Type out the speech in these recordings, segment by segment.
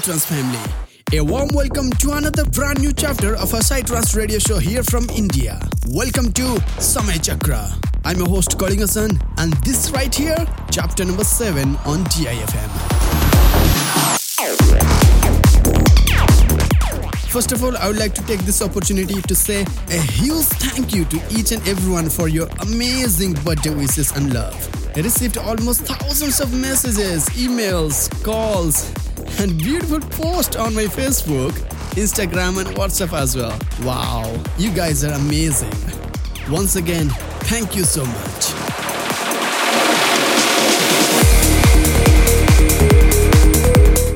Psytrance family. A warm welcome to another brand new chapter of our Psytrance radio show here from India. Welcome to Samay Chakra. I'm your host Kalingasun, and this right here, chapter number 7 on DIFM. First of all, I would like to take this opportunity to say a huge thank you to each and everyone for your amazing birthday wishes and love. I received almost thousands of messages, emails, calls, and beautiful post on my Facebook, Instagram, and WhatsApp as well. Wow, you guys are amazing. Once again, thank you so much.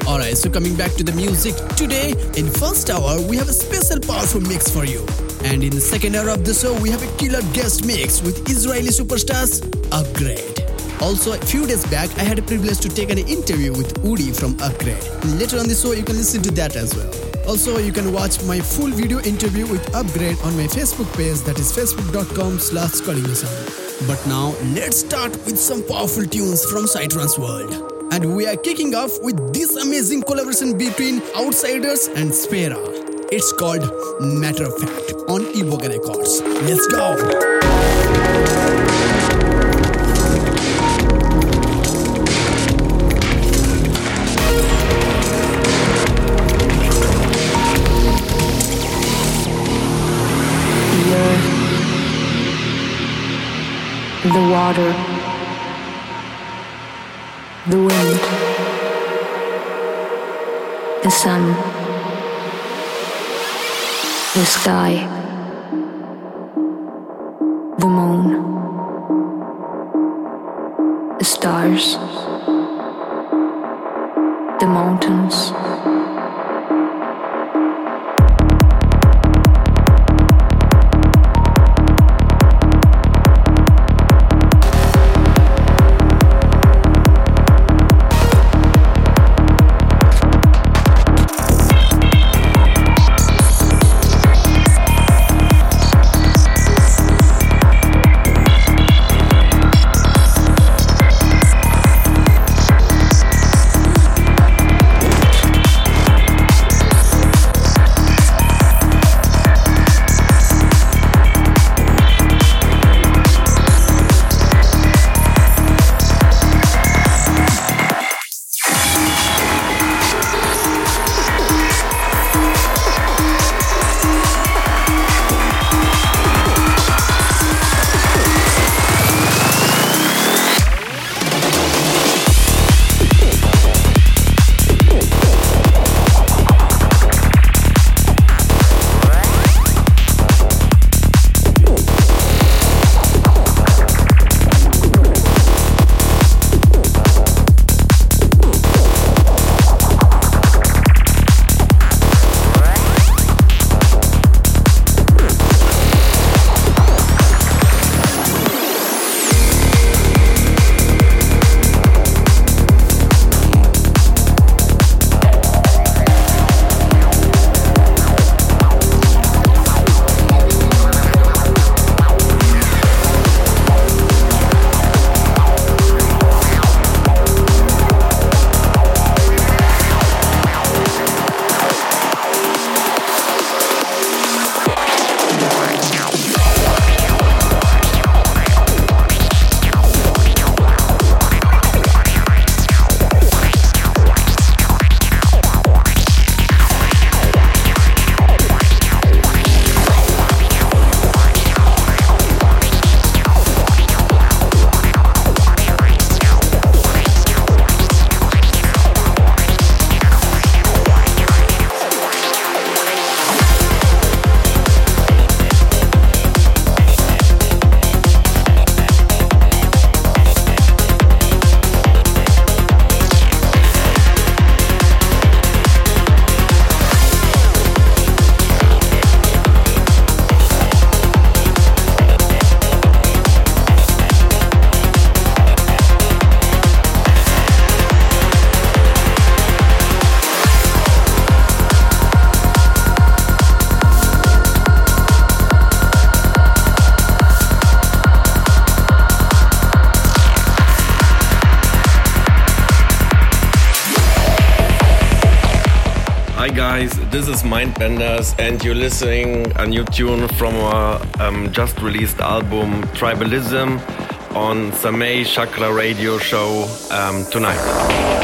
Alright, so coming back to the music today, in first hour we have a special powerful mix for you. And in the second hour of the show, we have a killer guest mix with Israeli superstars Upgrade. Also, a few days back, I had a privilege to take an interview with Udi from Upgrade. Later on the show, you can listen to that as well. Also, you can watch my full video interview with Upgrade on my Facebook page that is facebook.com slash But now, let's start with some powerful tunes from Psytrance World. And we are kicking off with this amazing collaboration between Outsiders and Spera. It's called Matter of Fact on Iboga Records. Let's go! The water, the wind, the sun, the sky, the moon, the stars, the mountains. This is Mindbenders, and you're listening a new tune from our um, just released album Tribalism on Samay Chakra Radio Show um, tonight.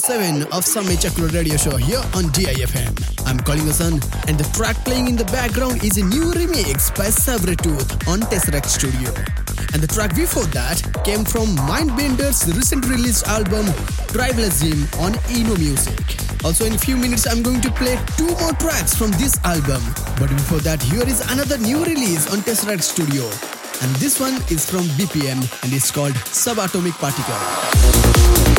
7 of Samay Chakra radio show here on DIFM. I'm Kalingasun, and the track playing in the background is a new remix by Sabretooth on Tesseract Studio. And the track before that came from Mindbender's recent released album Tribalism on Iono Music. Also, in a few minutes, I'm going to play two more tracks from this album. But before that, here is another new release on Tesseract Studio and this one is from BPM and it's called Subatomic Particle.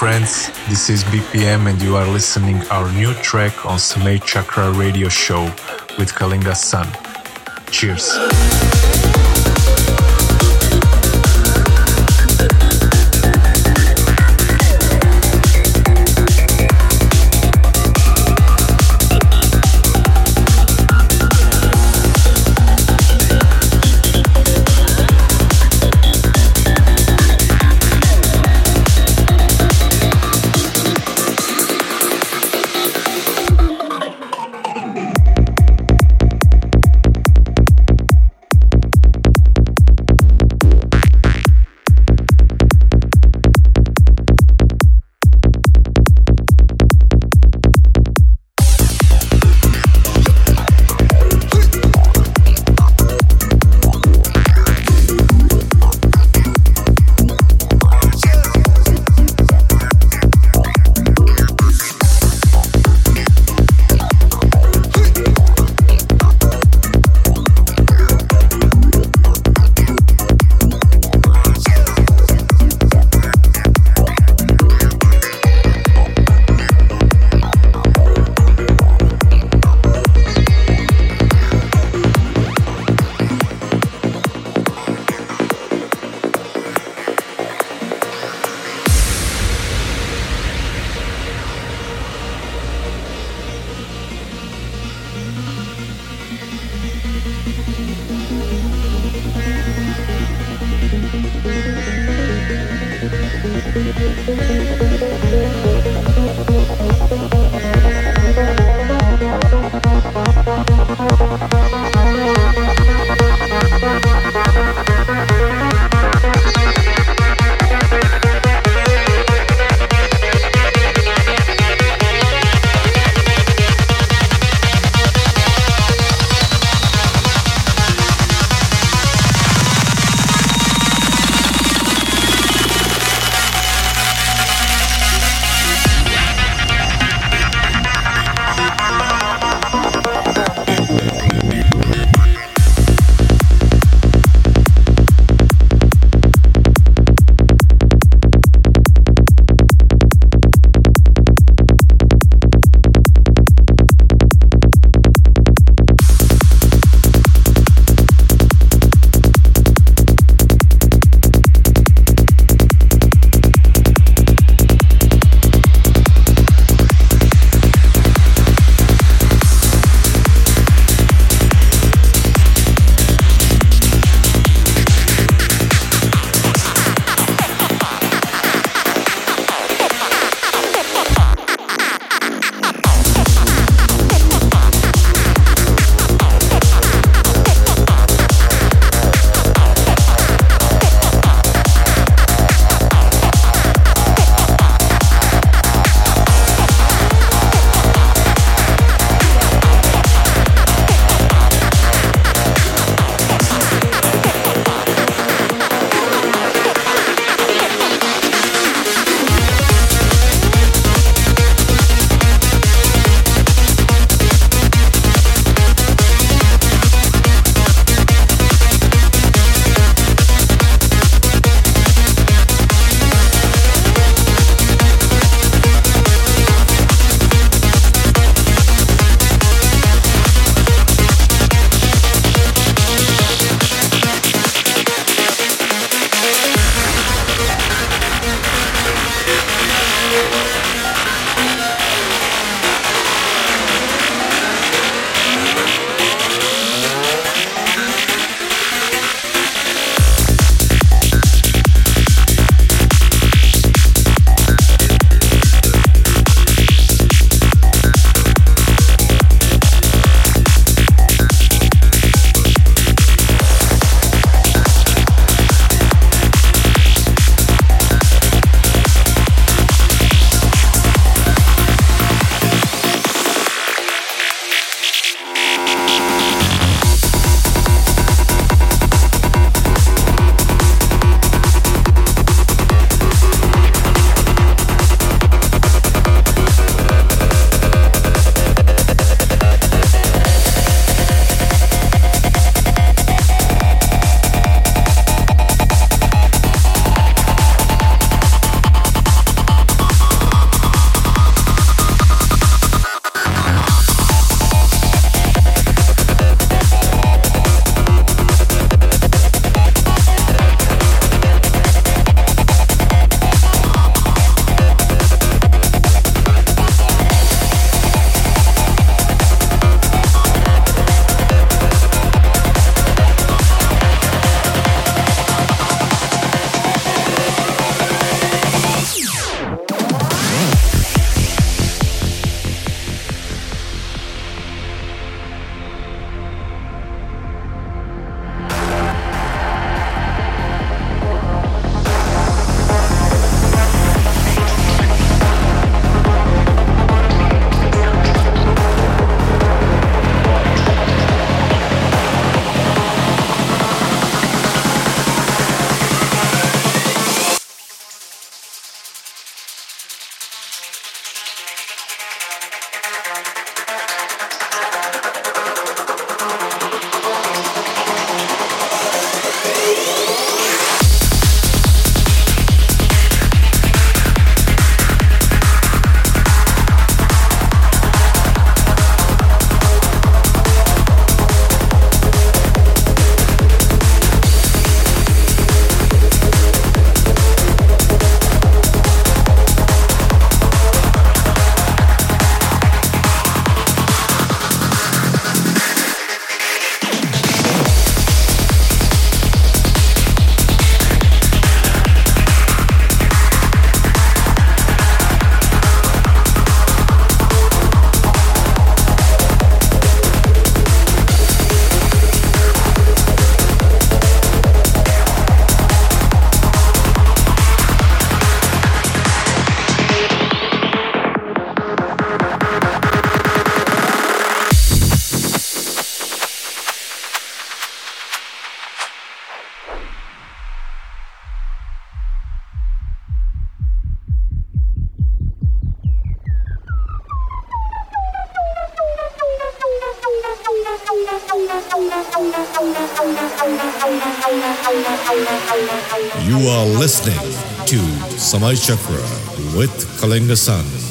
Friends, this is BPM and you are listening our new track on Samay Chakra radio show with Kalingasun. Cheers. Samay Chakra with Kalingasun.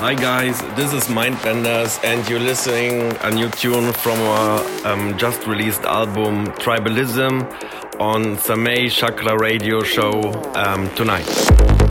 Hi guys, this is Mindbenders, and you're listening a new tune from our um, just released album Tribalism on Samay Chakra Radio Show um, tonight.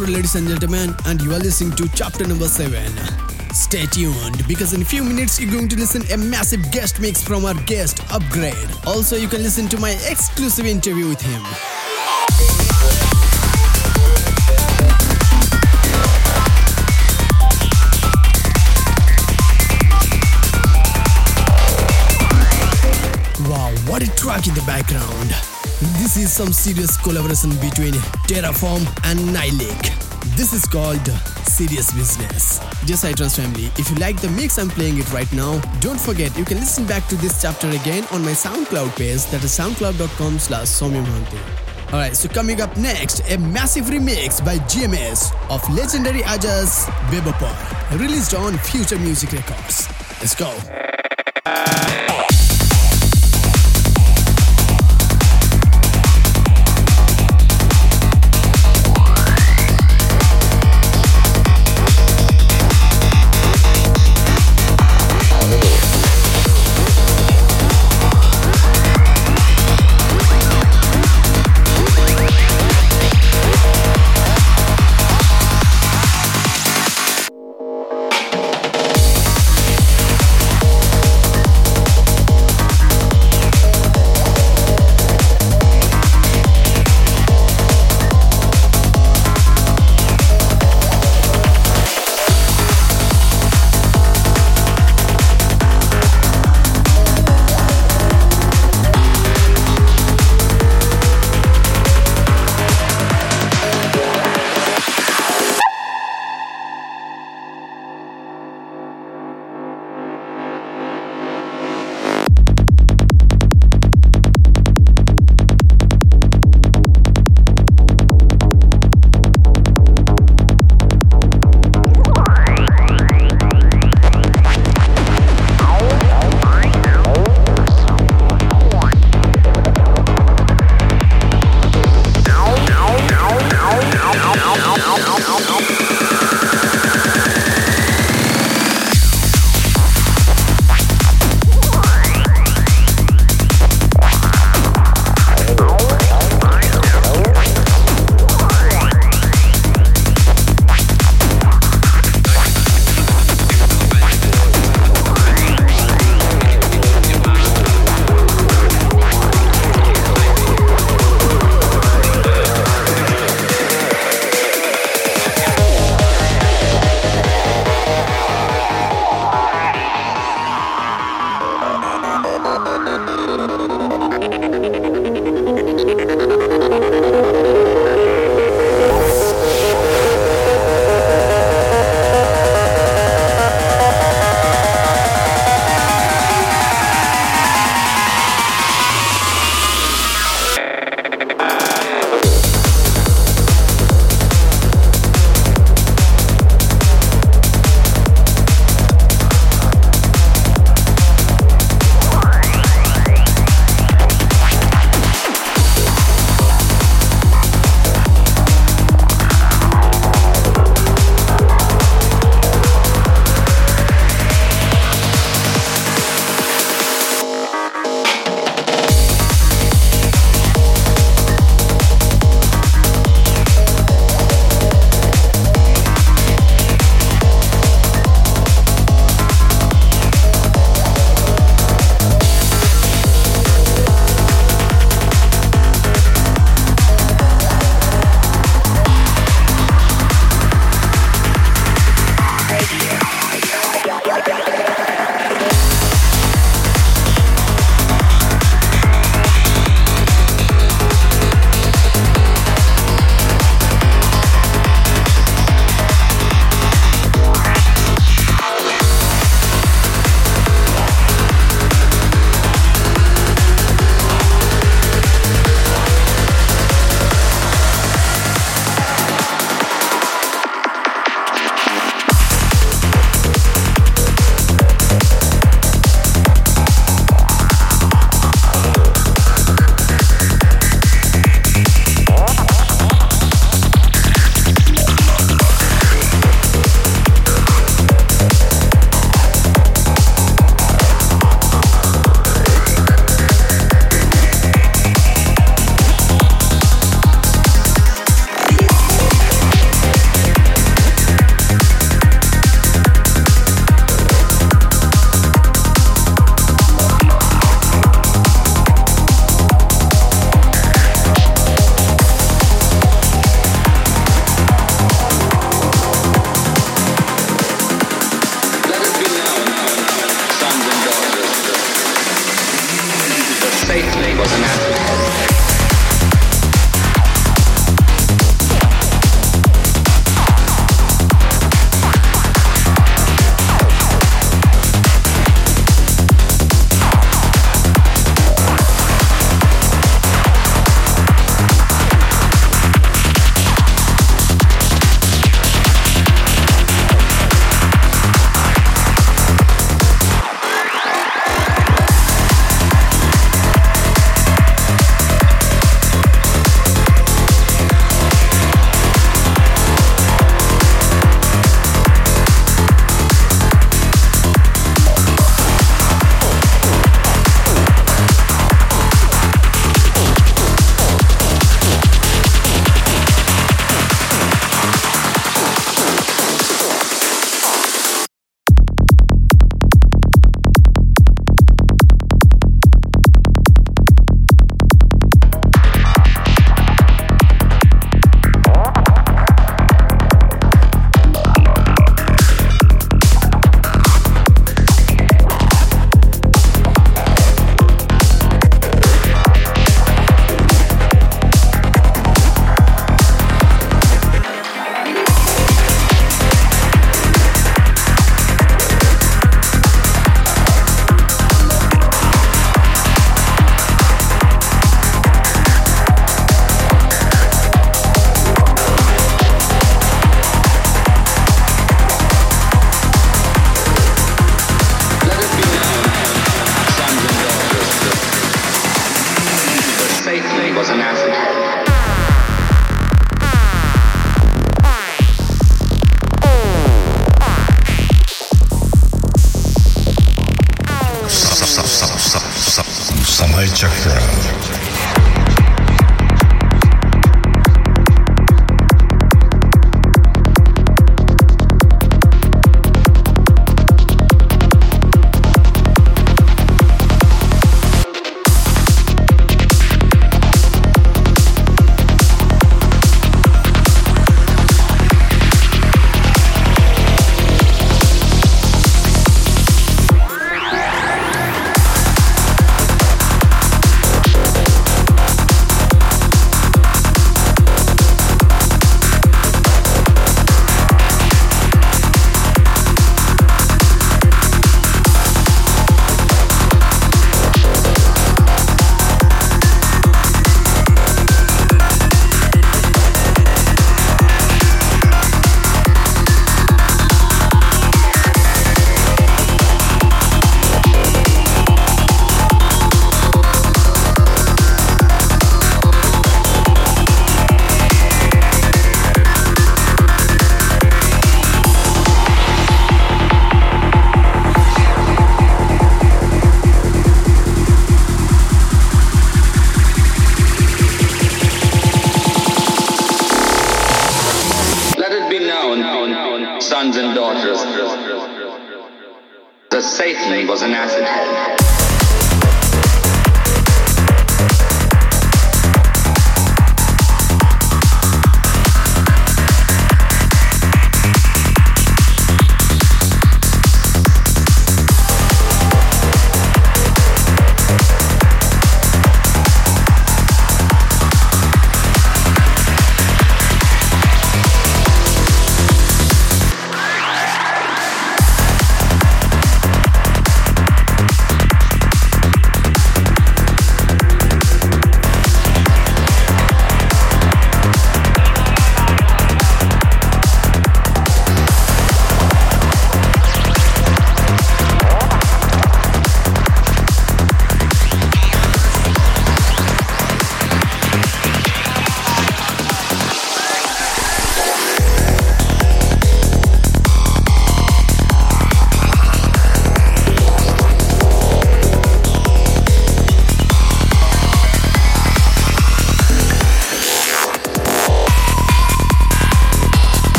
Ladies and gentlemen, and you are listening to chapter number 7. Stay tuned because in a few minutes you're going to listen a massive guest mix from our guest Upgrade. Also, you can listen to my exclusive interview with him. Wow, what a track in the background! This is some serious collaboration between Terraform and Nylik. This is called Serious Business. Dear Psytrance family, if you like the mix I'm playing it right now, don't forget you can listen back to this chapter again on my SoundCloud page that is soundcloud.com slash Alright, so coming up next, a massive remix by GMS of legendary Ajas Bebopor, released on Future Music Records. Let's go.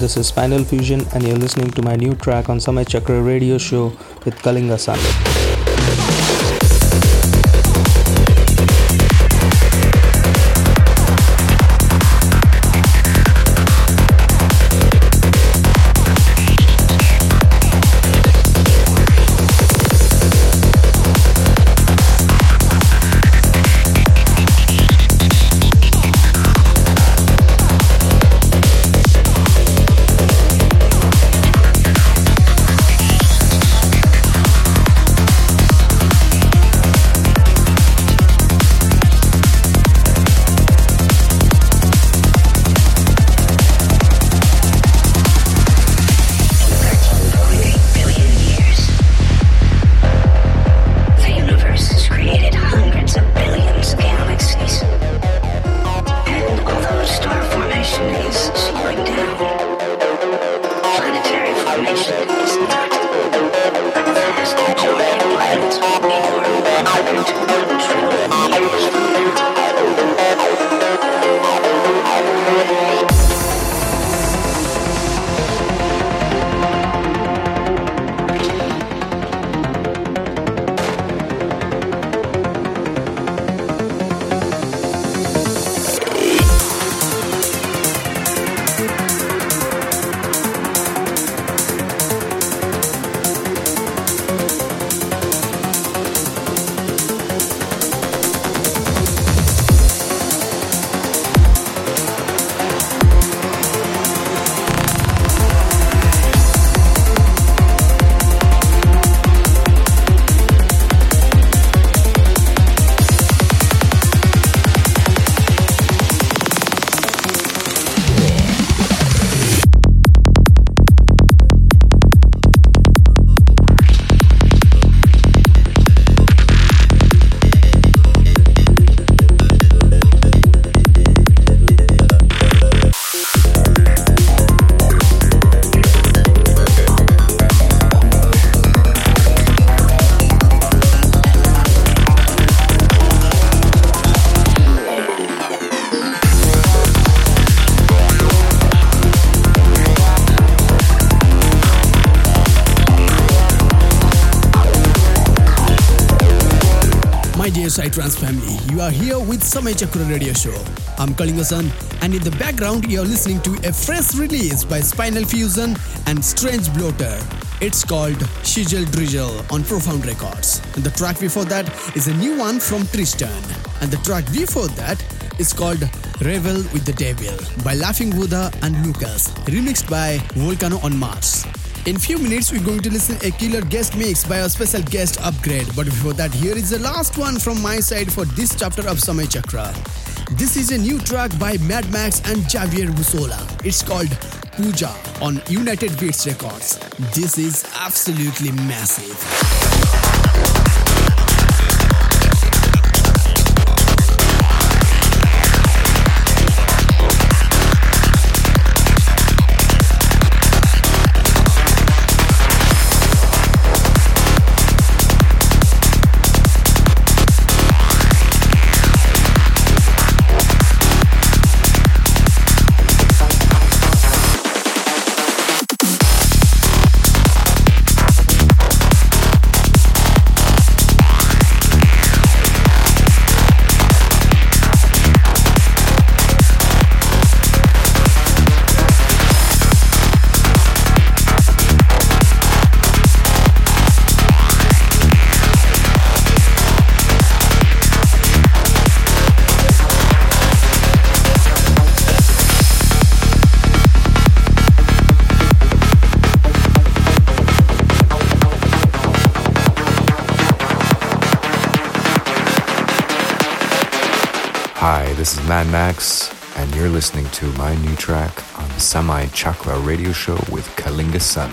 This is Spinal Fusion, and you're listening to my new track on Samay Chakra radio show with Kalingasun. With Samay Chakra Radio Show. I'm Kalingasun, and in the background, you're listening to a fresh release by Spinal Fusion and Strange Bloater. It's called Shizzle Drizzle on Profound Records. And the track before that is a new one from Tristan. And the track before that is called Revel with the Devil by Laughing Buddha and Lucas, remixed by Volcano on Mars. In few minutes, we're going to listen a killer guest mix by our special guest Upgrade. But before that, here is the last one from my side for this chapter of Samay Chakra. This is a new track by Mad Max and Javier Busola. It's called Puja on United Beats Records. This is absolutely massive. Mad Max, and you're listening to my new track on the Samay Chakra radio show with Kalingasun.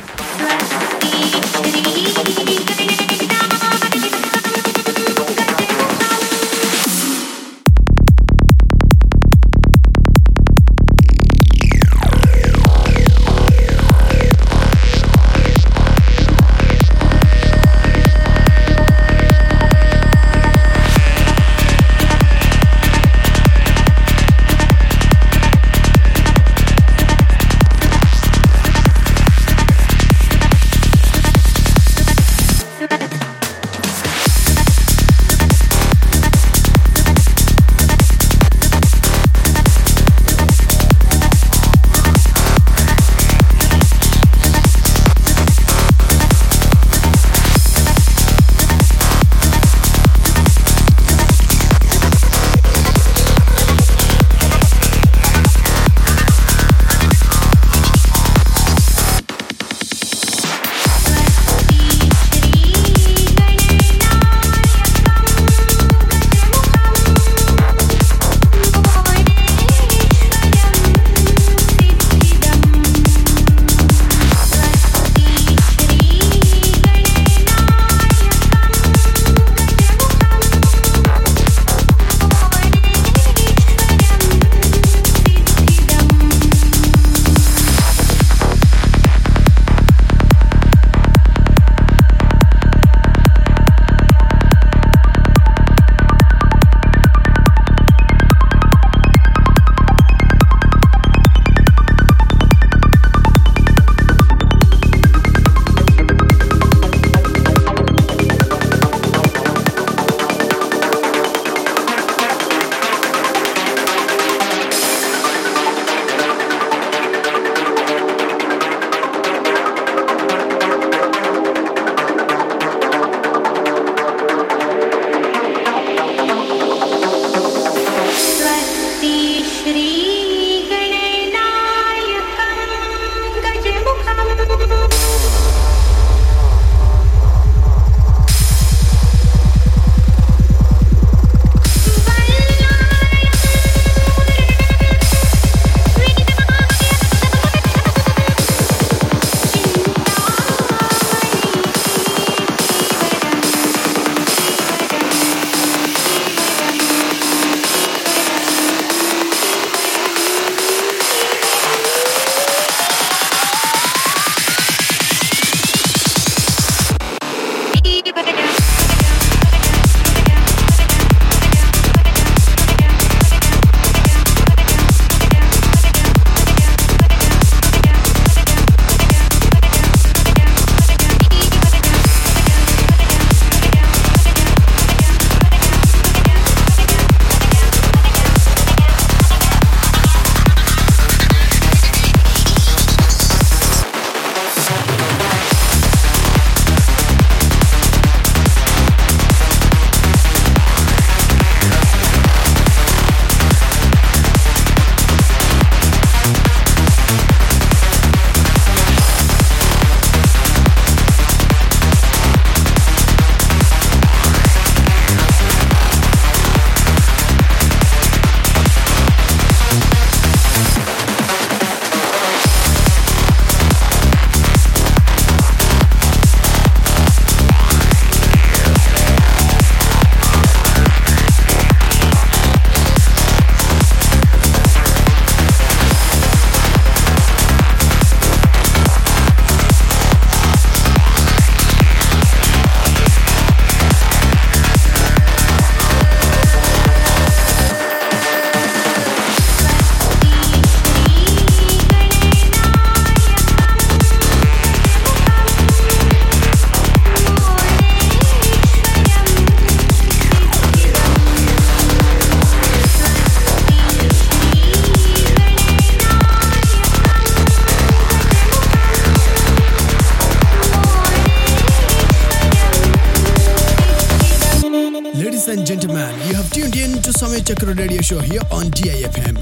Show here on DIFM.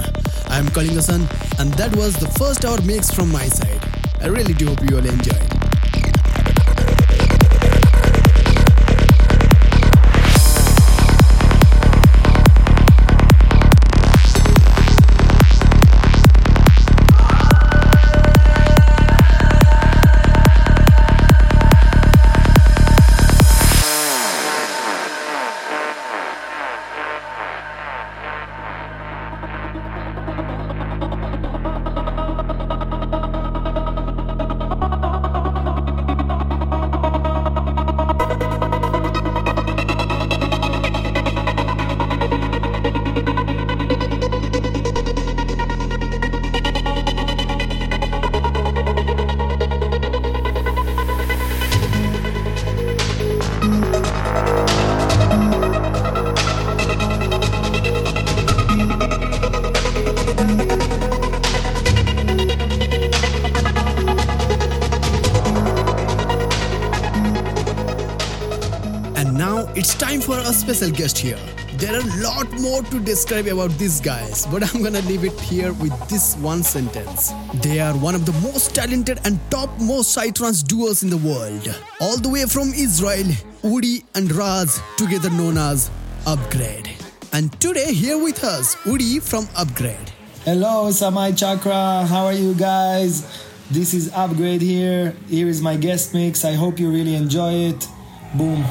I am Kalingasun, and that was the first hour mix from my side. I really do hope you all enjoyed. Describe about these guys, but I'm gonna leave it here with this one sentence. They are one of the most talented and top most psytrance duos in the world. All the way from Israel, Udi and Raz, together known as Upgrade. And today, here with us, Udi from Upgrade. Hello, Samay Chakra. How are you guys? This is Upgrade here. Here is my guest mix. I hope you really enjoy it. Boom.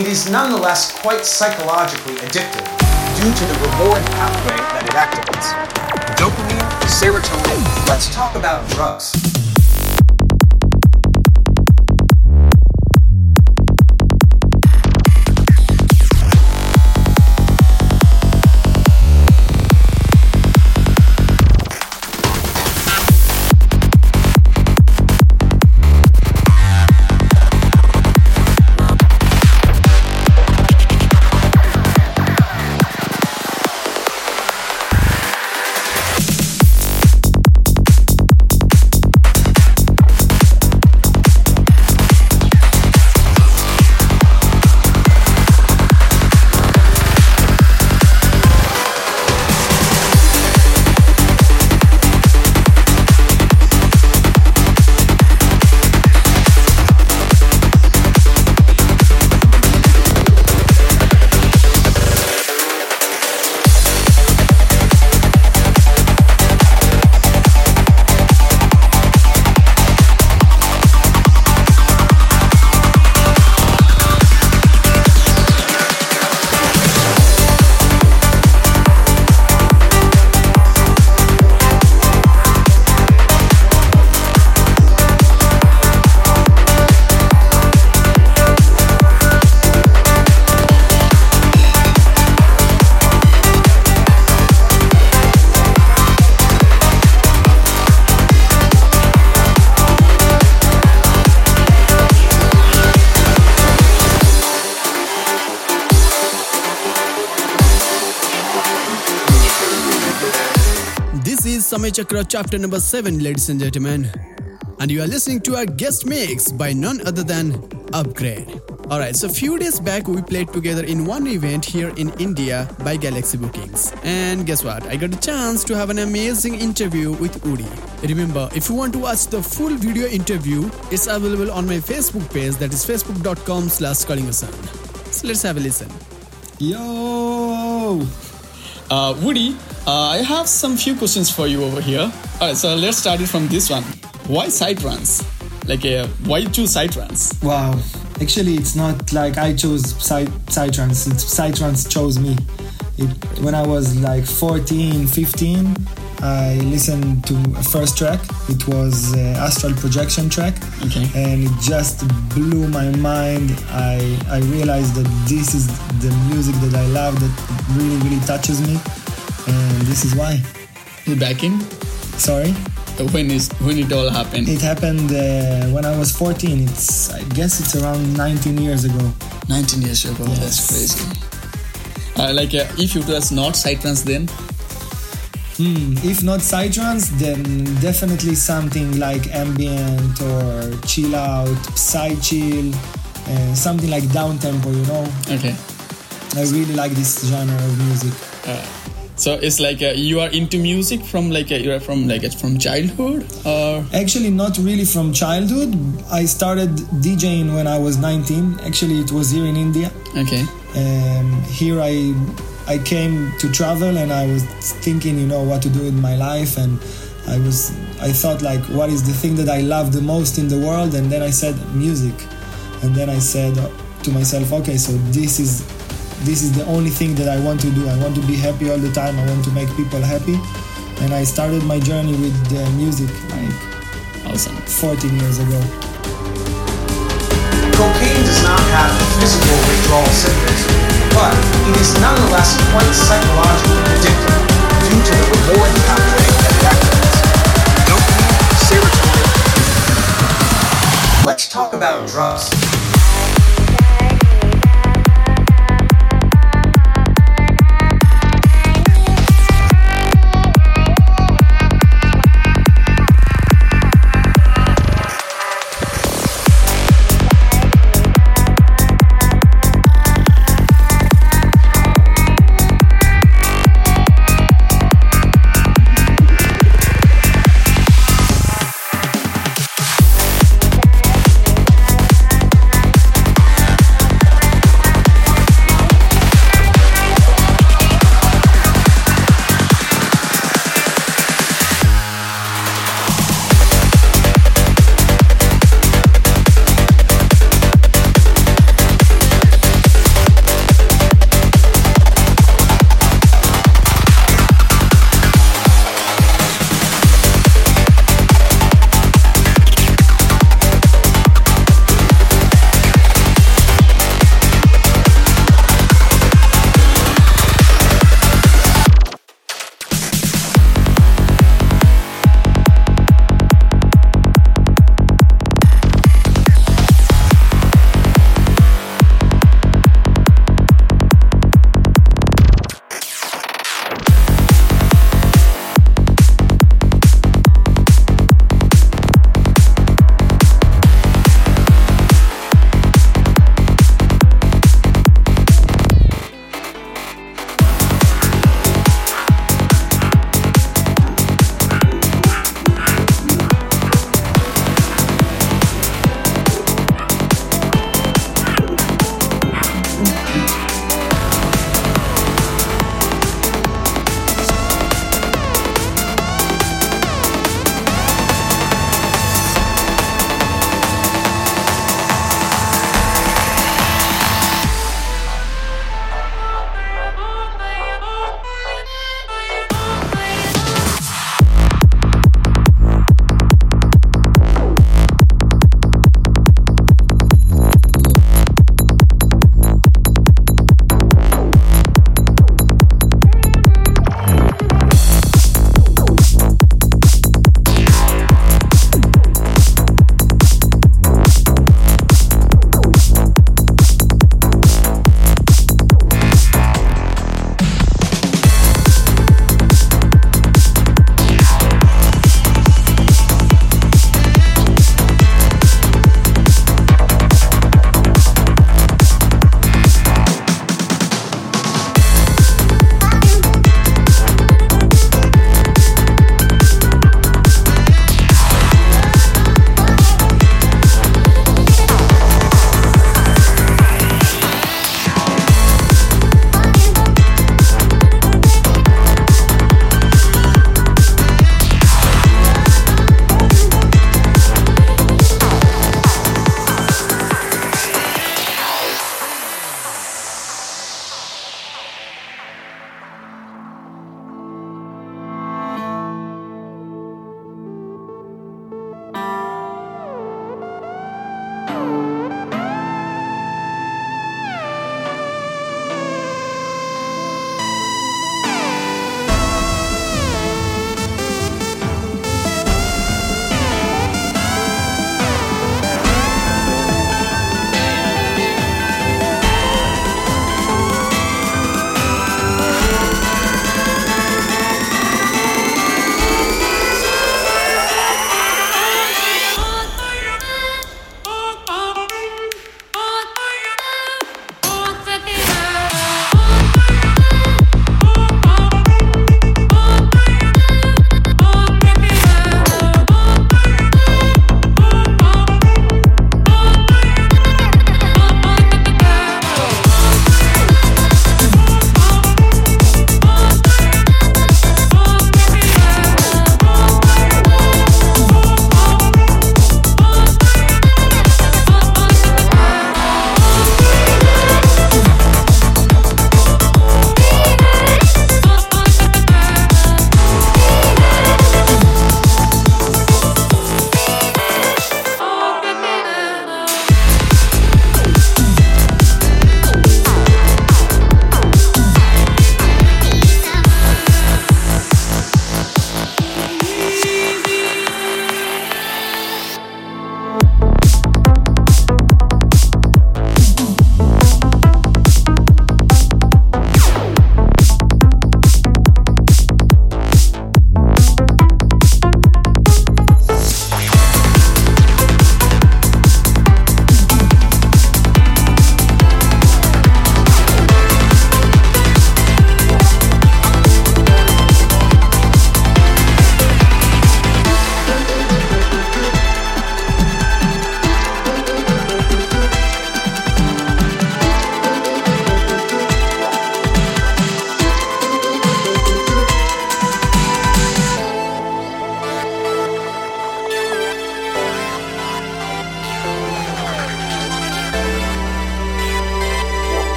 It is nonetheless quite psychologically addictive due to the reward pathway that it activates. Dopamine, serotonin, let's talk about drugs. Chakra chapter number 7, ladies and gentlemen. And you are listening to our guest mix by none other than Upgrade. Alright, so a few days back we played together in one event here in India by Galaxy Bookings. And guess what? I got a chance to have an amazing interview with Udi. Remember, if you want to watch the full video interview, it's available on my Facebook page that is facebook.com slash So let's have a listen. Yo! Uh, Udi, uh, I have some few questions for you over here. Alright, so let's start it from this one. Why Psytrance? Like, uh, why you choose Psytrance? Wow. Actually, it's not like I chose Psy- Psytrance, it's Psytrance chose me. It, when I was like 14, 15, I listened to a first track. It was uh, Astral Projection track. Okay. And it just blew my mind. I, I realized that this is the music that I love that really, really touches me. And this is why. You back in? Sorry? When is when it all happened? It happened uh, when I was 14. It's I guess it's around 19 years ago. 19 years ago. Yes. That's crazy. Uh, like, uh, if it was not Psytrance then? Hmm, if not psytrance, then definitely something like ambient or chill out, psy chill, uh, something like down tempo. You know. Okay. I really like this genre of music. So it's like uh, you are into music from like uh, you're from like uh, from childhood or Actually, not really from childhood. I started DJing when I was 19. Actually, it was here in India. okay. Um, here I I came to travel and I was thinking, you know, what to do in my life and I was I thought like what is the thing that I love the most in the world and then I said music. And then I said to myself, okay, so this is this is the only thing that I want to do. I want to be happy all the time. I want to make people happy. And I started my journey with uh, music like awesome 14 years ago. Cocaine does not have physical withdrawal symptoms, but it is nonetheless quite psychologically addictive due to the reward pathway that it activates. Dopamine, serotonin. Let's talk about drugs.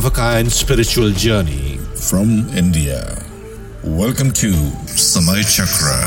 Of a kind spiritual journey from India. Welcome to Samay Chakra.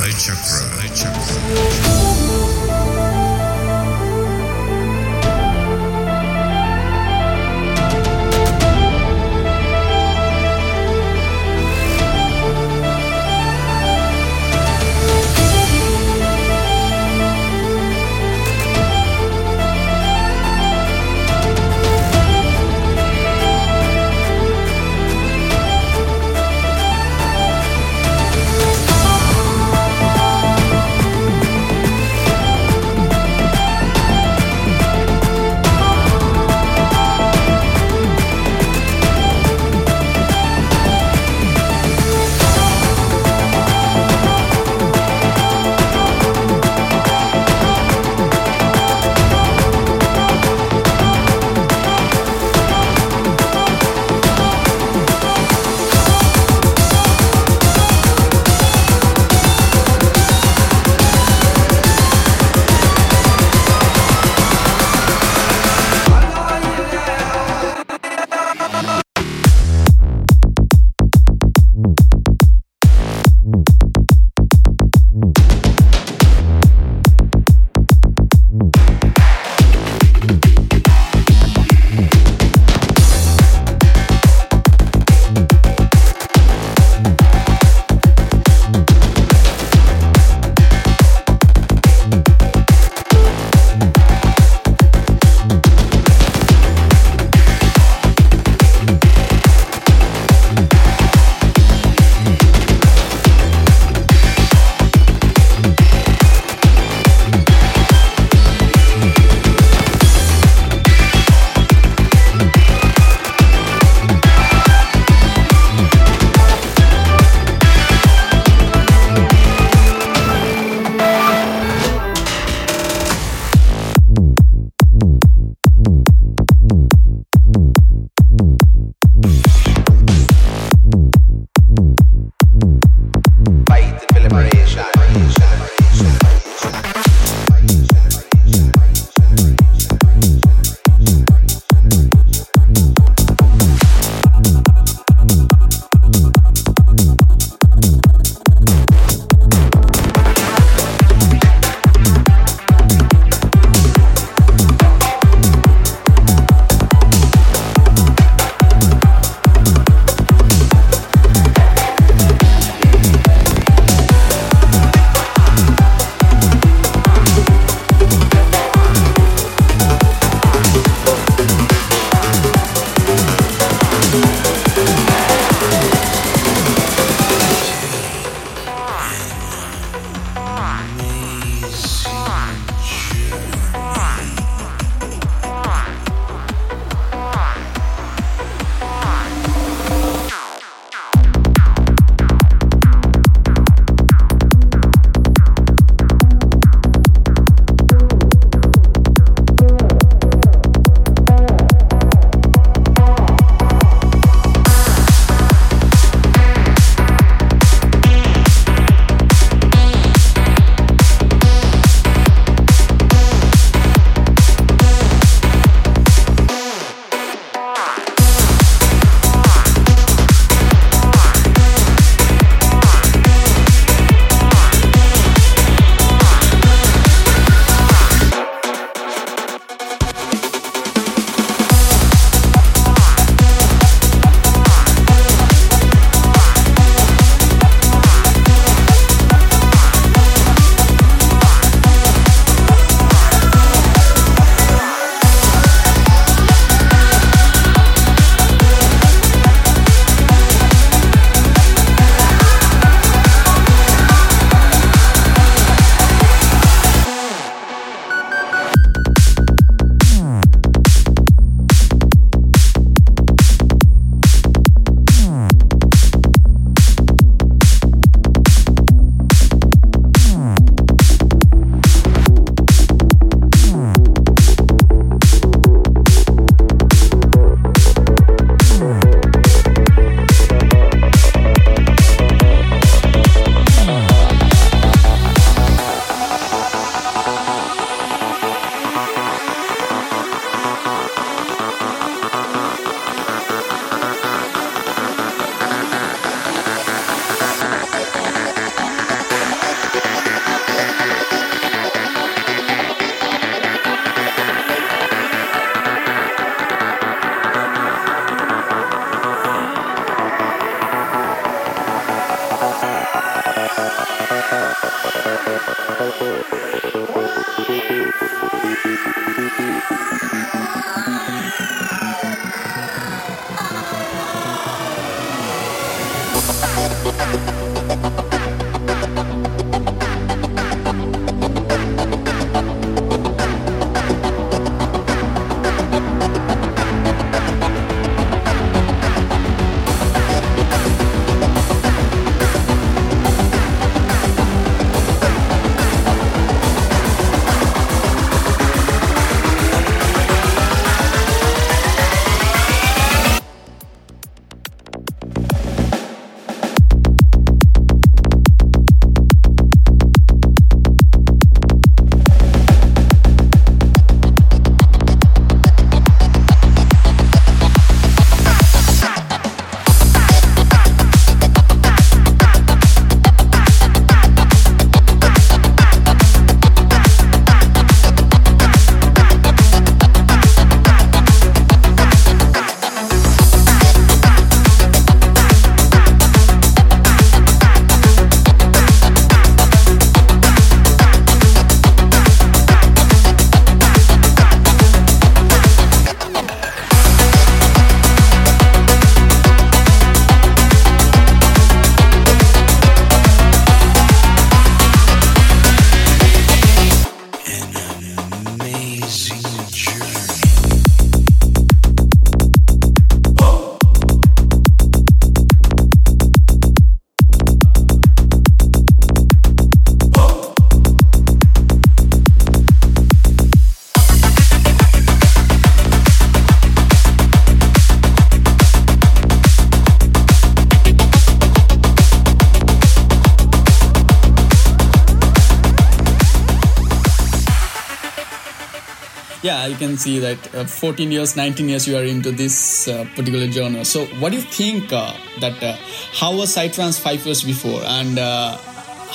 Yeah you can see that uh, 14 years 19 years you are into this uh, particular genre so what do you think uh, that uh, how was psytrance five years before and uh,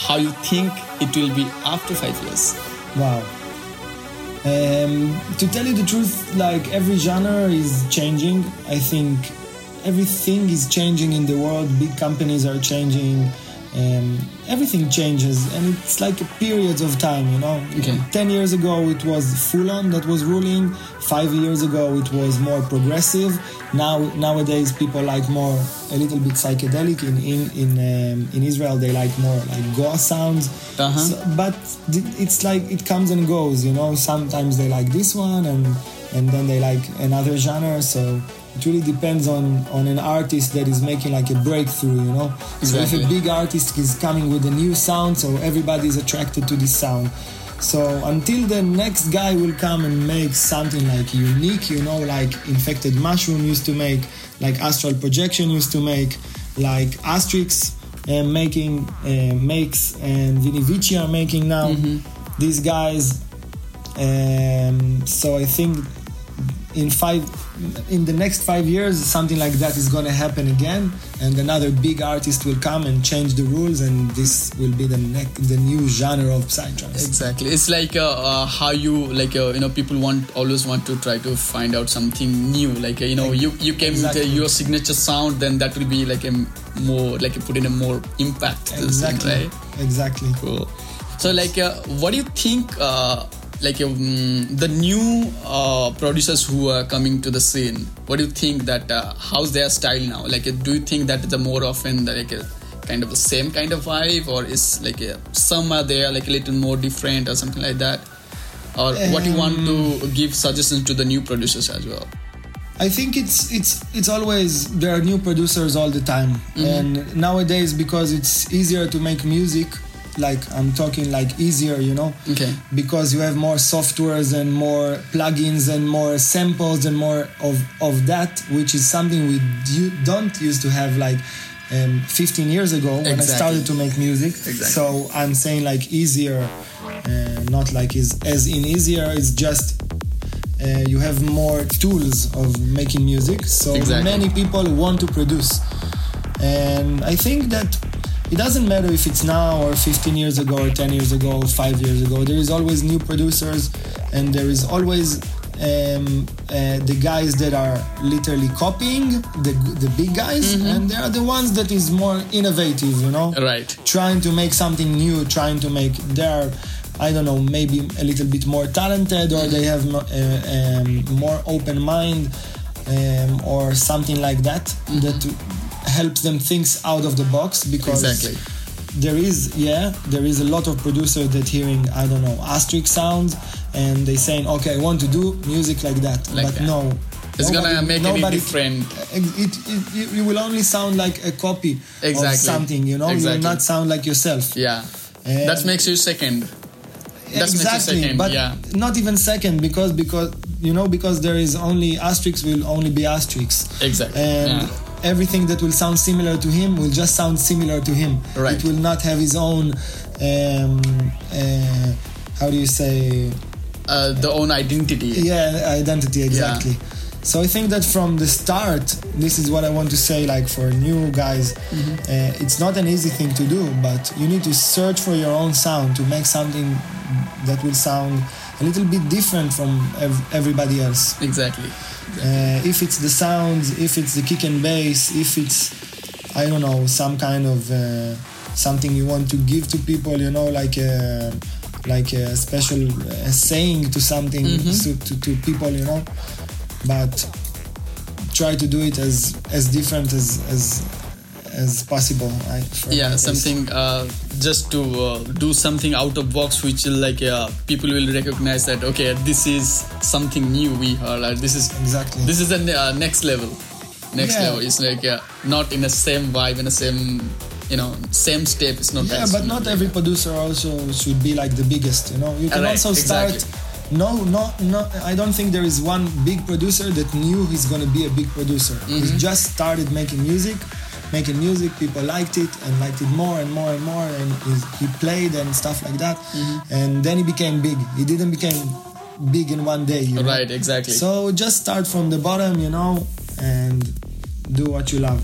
how you think it will be after five years Wow. Um, to tell you the truth, like every genre is changing. I think everything is changing in the world. Big companies are changing. Um, everything changes, and it's like periods of time. You know, Okay. ten years ago it was full on that was ruling. Five years ago it was more progressive. Now nowadays people like more a little bit psychedelic. In in in um, in Israel they like more like goa sounds. Uh-huh. So- but it's like it comes and goes. You know, sometimes they like this one and and then they like another genre. So it really depends on on an artist that is making like a breakthrough. You know, so if a big artist is coming with a new sound, so everybody is attracted to this sound. So until the next guy will come and make something like unique, you know, like Infected Mushroom used to make, like Astral Projection used to make, like Astrix uh, making uh, makes and Vini Vici are making now. These guys. Um, so I think in five in the next five years something like that is going to happen again and another big artist will come and change the rules and this will be the next the new genre of psytrance. Exactly. It's like uh, uh, how you like uh, you know people want always want to try to find out something new. Like uh, you know you you came Exactly. with uh, your signature sound then that will be like a more like a put in a more impact the thing, exactly. right? Exactly. Cool. So like uh, what do you think uh, like um, the new uh, producers who are coming to the scene what do you think that uh, how's their style now? Like uh, do you think that the more often like a kind of the same kind of vibe or is like a, some are there like a little more different or something like that? Or what you want to give suggestions to the new producers as well? I think it's it's it's always there are new producers all the time, Mhm. and nowadays because it's easier to make music, like I'm talking like easier, you know, okay because you have more softwares and more plugins and more samples and more of of that, which is something we do, don't used to have like. Um, 15 years ago when I started to make music Exactly. so I'm saying like easier uh, not like is as in easier it's just uh, you have more tools of making music so Exactly. many people want to produce and i think that it doesn't matter if it's now or 15 years ago or 10 years ago or 5 years ago there is always new producers and there is always um, uh, the guys that are literally copying the the big guys, and there are the ones that is more innovative. You know, Right. trying to make something new, trying to make they are. I don't know, maybe a little bit more talented, or they have uh, um, more open mind, um, or something like that that helps them think out of the box because Exactly. there is yeah there is a lot of producers that hearing i don't know Astrix sounds and they saying okay i want to do music like that Like but that. no It's gonna make it nobody- different. it, it, it, you will only sound like a copy Exactly. of something you know you will not sound like yourself Yeah. And- that makes you second. That makes you exactly second. but yeah. not even second because because you know because there is only Astrix will only be Astrix Exactly. and yeah. Everything that will sound similar to him will just sound similar to him. Right. It will not have his own. Um, uh, how do you say? Uh, the own identity. Yeah, identity exactly. So I think that from the start, this is what I want to say. Like for new guys, uh, it's not an easy thing to do, but you need to search for your own sound to make something that will sound a little bit different from ev- everybody else. Exactly. Uh, if it's the sounds, if it's the kick and bass, if it's I don't know some kind of uh, something you want to give to people, you know, like a like a special uh, saying to something to, to, to people, you know. But try to do it as as different as as as possible. Right? yeah something uh, just to uh, do something out of box which like uh, people will recognize that okay this is something new we heard uh, this is exactly this is the uh, next level next Yeah. level it's like uh, not in the same vibe in the same you know same step it's not Yeah, that but not every producer also should be like the biggest. You know, you can Right, also start. exactly. No, no, no. I don't think there is one big producer that knew he's gonna be a big producer. He Mhm. just started making music, making music. People liked it and liked it more and more and more, and he- played and stuff like that. Mm-hmm. And then he became big. He didn't become big in one day. You know? Right, exactly. So just start from the bottom, you know, and do what you love.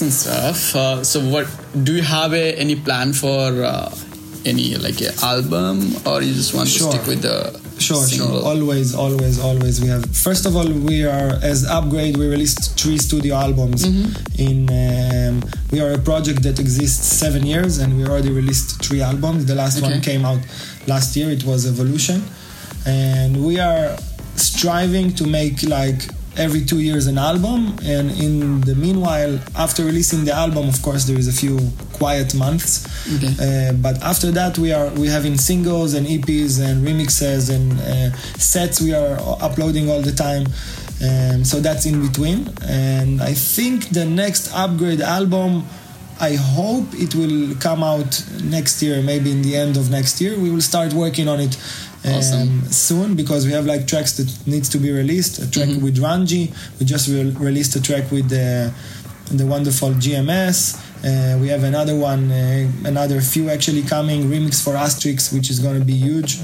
Talking about the products and stuff. Uh, so, what do you have a, any plan for uh, any like a album, or you just want Sure. to stick with the Sure, single? sure. Always, always, always. We have. First of all, we are as upgrade. We released three studio albums. In um, we are a project that exists seven years, and we already released three albums. The last one came out last year. It was Evolution, and we are striving to make like every two years an album. And in the meanwhile, after releasing the album, of course, there is a few quiet months. Okay. Uh, but after that, we are we having singles and EPs and remixes and uh, sets. We are uploading all the time. Um, so that's in between. And I think the next upgrade album, I hope it will come out next year, maybe in the end of next year. We will start working on it. Awesome. soon because we have like tracks that needs to be released a track with Ranji. We just re- released a track with the the wonderful GMS uh, we have another one uh, another few actually coming remix for Astrix which is going to be huge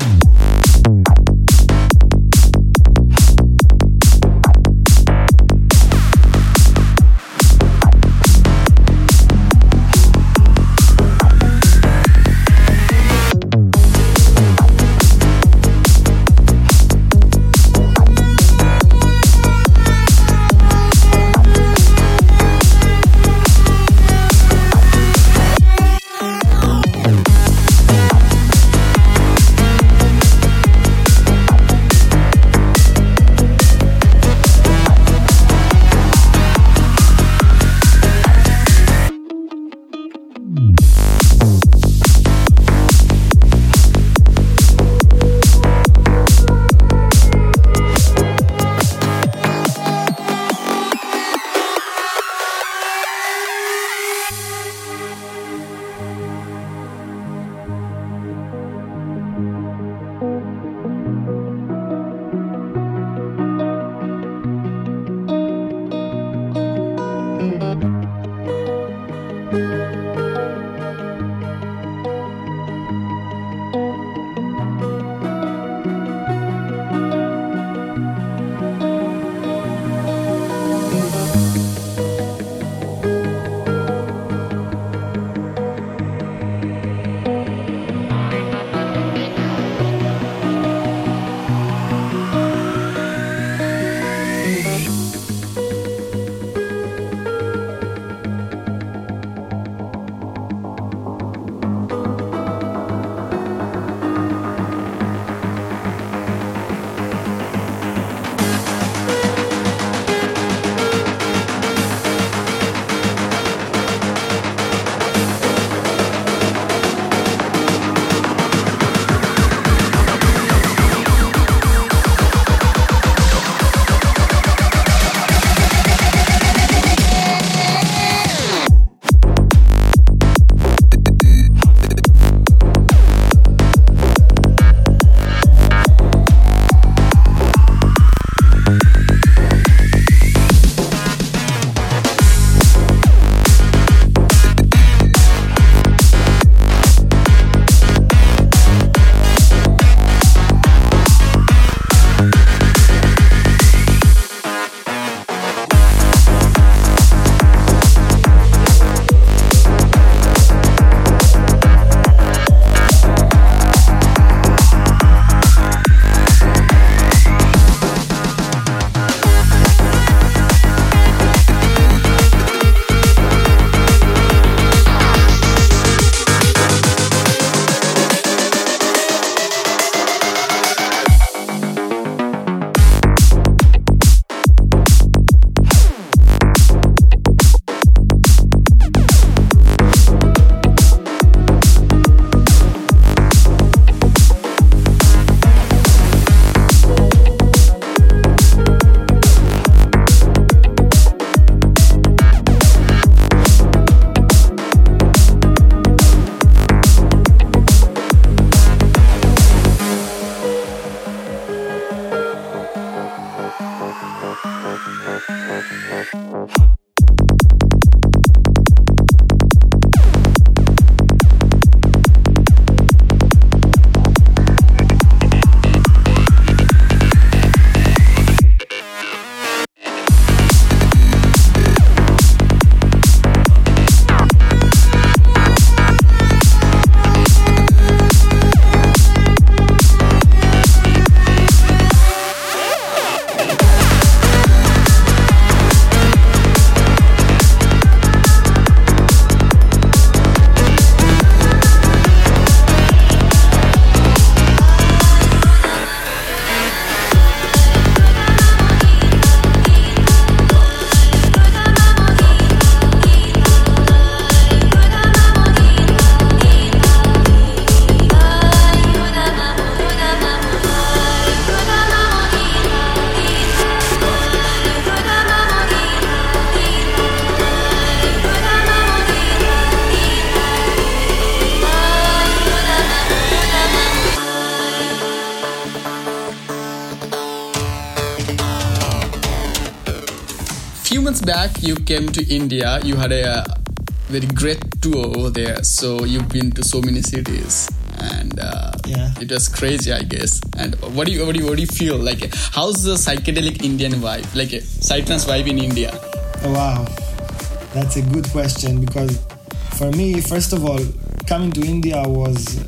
you came to India. You had a very great tour over there. So you've been to so many cities, and uh, Yeah. it was crazy, I guess. And what do you what do you what do you feel like? How's the psychedelic Indian vibe, like a psytrance vibe in India? Oh, wow, that's a good question because for me, first of all, coming to India was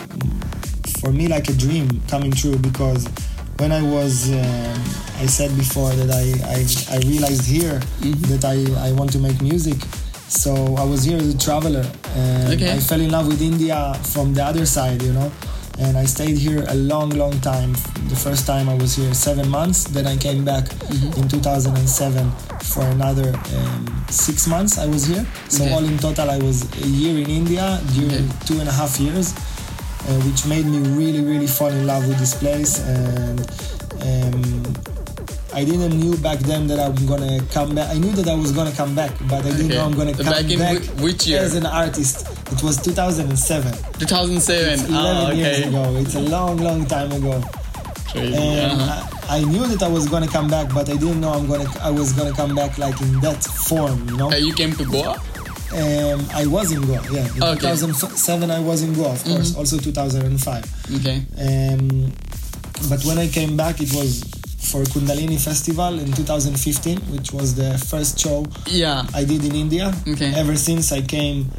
for me like a dream coming true because when I was, um, I said before that I, I, I realized here that I, I want to make music. So I was here as a traveler and Okay. I fell in love with India from the other side, you know. And I stayed here a long, long time. The first time I was here seven months. Then I came back in 2007 for another um, six months. I was here. So Okay. all in total, I was a year in India during two and a half years, uh, which made me really, really fall in love with this place. And um, I didn't knew back then that I'm gonna come back. I knew that I was gonna come back, but I didn't Okay. know I'm gonna come back back whi- which year? as an artist. It was 2007. 2007. It's 11 oh, years ago. It's a long, long time ago. Crazy. And uh-huh. I, I knew that I was gonna come back, but I didn't know I'm gonna I was gonna come back like in that form, you know. Uh, you came to Goa. Um, I was in Goa, yeah. In Okay. 2007, I was in Goa, of course. Also 2005. Okay. Um, but when I came back, it was for Kundalini Festival in 2015, which was the first show Yeah. I did in India. Okay. Ever since I came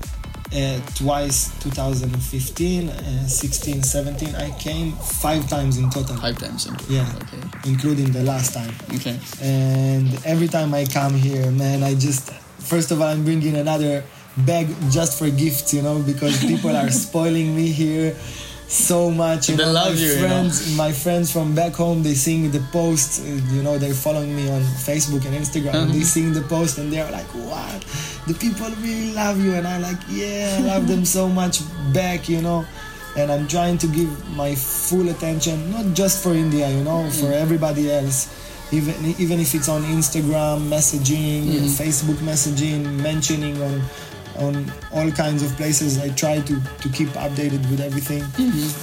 uh, twice, 2015, uh, 16, 17, I came five times in total. Five times in total. Yeah. Okay. Including the last time. Okay. And every time I come here, man, I just first of all I'm bringing another bag just for gifts, you know, because people are spoiling me here so much. You They know, love my you, you know. friends, my friends from back home, they seeing the posts. uh, You know, they're following me on Facebook and Instagram. and They Uh-huh. seeing the post and they're like, "What? The people really love you." And I'm like, "Yeah, I love them so much back," you know. And I'm trying to give my full attention, not just for India, you know, for Mm. everybody else. Even even if it's on Instagram messaging, Mhm. Facebook messaging, mentioning on on all kinds of places. I try to to keep updated with everything,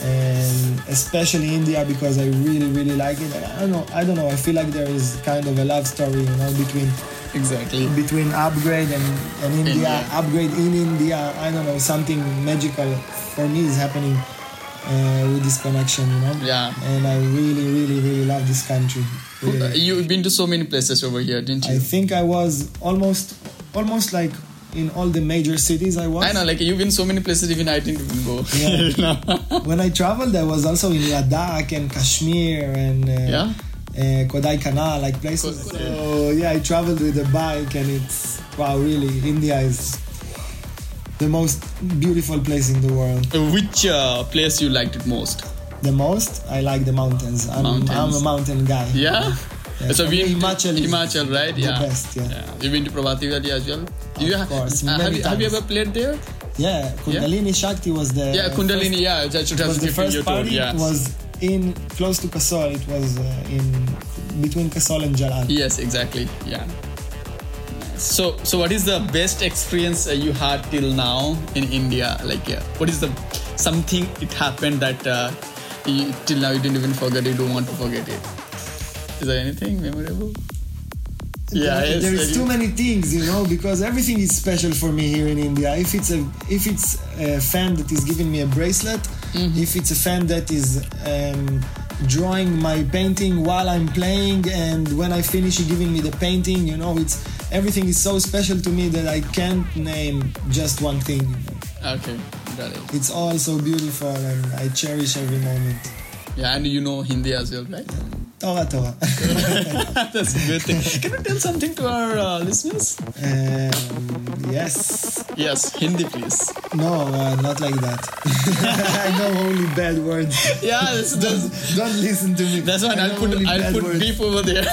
and especially India because I really really like it. And I don't know, I don't know. I feel like there is kind of a love story, you know, between exactly between upgrade and, and India, India. upgrade in India. I don't know, something magical for me is happening uh, with this connection, you know. Yeah. And I really really really love this country. Really. You've been to so many places over here, didn't you? I think I was almost almost like in all the major cities I was. I know, like you've been so many places, even I didn't even go. Yeah. when I traveled, I was also in Ladakh and Kashmir and uh, Yeah? uh, Kodai Kana, like places. So yeah, I traveled with a bike, and it's wow, really, India is the most beautiful place in the world. Which uh, place you liked it most? The most, I like the mountains. I'm, I'm a mountain guy. Yeah. Yeah, so we me, Himachal Himachal, right? the yeah. best, yeah. You've been to Parvati Valley as well. Do you Of course, uh, have, you, have you ever played there? Yeah, Kundalini Shakti was the yeah, Kundalini. first- yeah, that should have was the first party. yeah. Was in close to Kasol. It was uh, in between Kasol and Jalan. Yes, exactly. Yeah. So, so what is the best experience uh, you had till now in India? Like, uh, what is the something it happened that uh, you, till now you didn't even forget? You don't want to forget it. Is there anything memorable? Yeah, there, yes, there is too many things, you know, because everything is special for me here in India. If it's a if it's a fan that is giving me a bracelet, Mm-hmm. if it's a fan that is um, drawing my painting while I'm playing, and when I finish, giving me the painting, you know, it's everything is so special to me that I can't name just one thing. Okay, got it. It's all so beautiful, and I cherish every moment. Yeah, and you know Hindi as well, right? Torah, Torah. That's a good thing. Can you tell something to our uh, listeners? Um, yes. Yes, Hindi, please. No, uh, not like that. I know only bad words. Yeah, that's, that's, Don't listen to me. That's fine. I I'll put I'll put words. beep over there.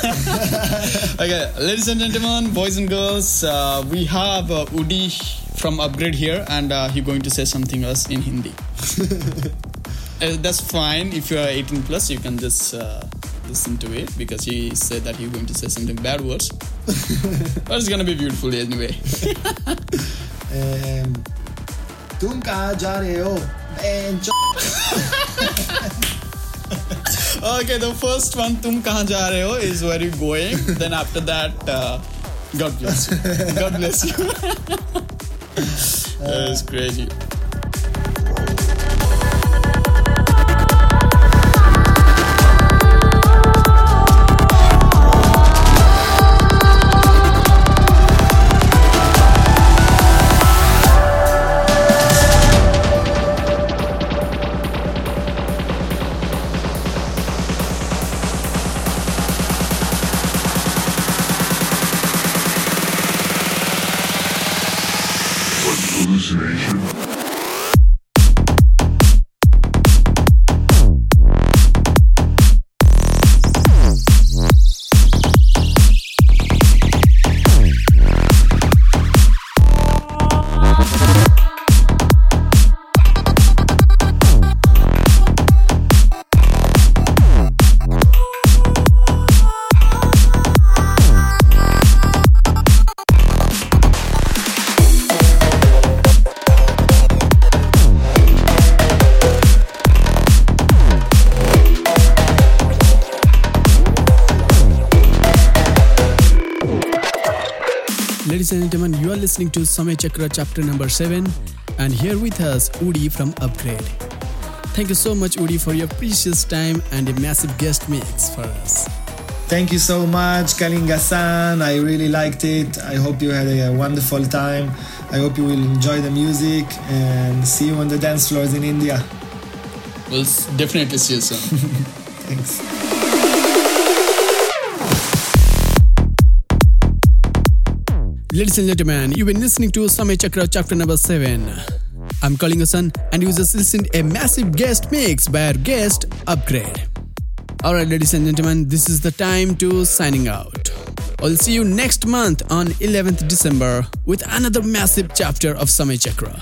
okay, ladies and gentlemen, boys and girls, uh, we have uh, Udi from Upgrade here, and uh, he's going to say something else in Hindi. Uh, that's fine. If you are 18 plus, you can just uh, listen to it because he said that he's going to say something bad words. but it's gonna be beautiful anyway. Um, तुम कहाँ जा रहे हो बेंचो? okay, the first one, "Tum kahan ja rahe ho" is where you going. then after that, uh, God bless you. God bless you. That's crazy. Listening to Samay Chakra chapter number 7 and here with us Udi from Upgrade. Thank you so much Udi for your precious time and a massive guest mix for us. Thank you so much, Kalingasun. I really liked it. I hope you had a wonderful time. I hope you will enjoy the music and see you on the dance floors in India. We'll definitely see you soon. Thanks. Ladies and gentlemen, you've been listening to Samay Chakra chapter number 7. I'm Kalingasun and you just listened a massive guest mix by our guest Upgrade. Alright ladies and gentlemen, this is the time to signing out. I'll see you next month on 11th December with another massive chapter of Samay Chakra.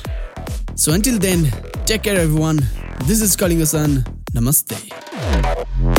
So until then, take care everyone. This is Kalingasun. Namaste.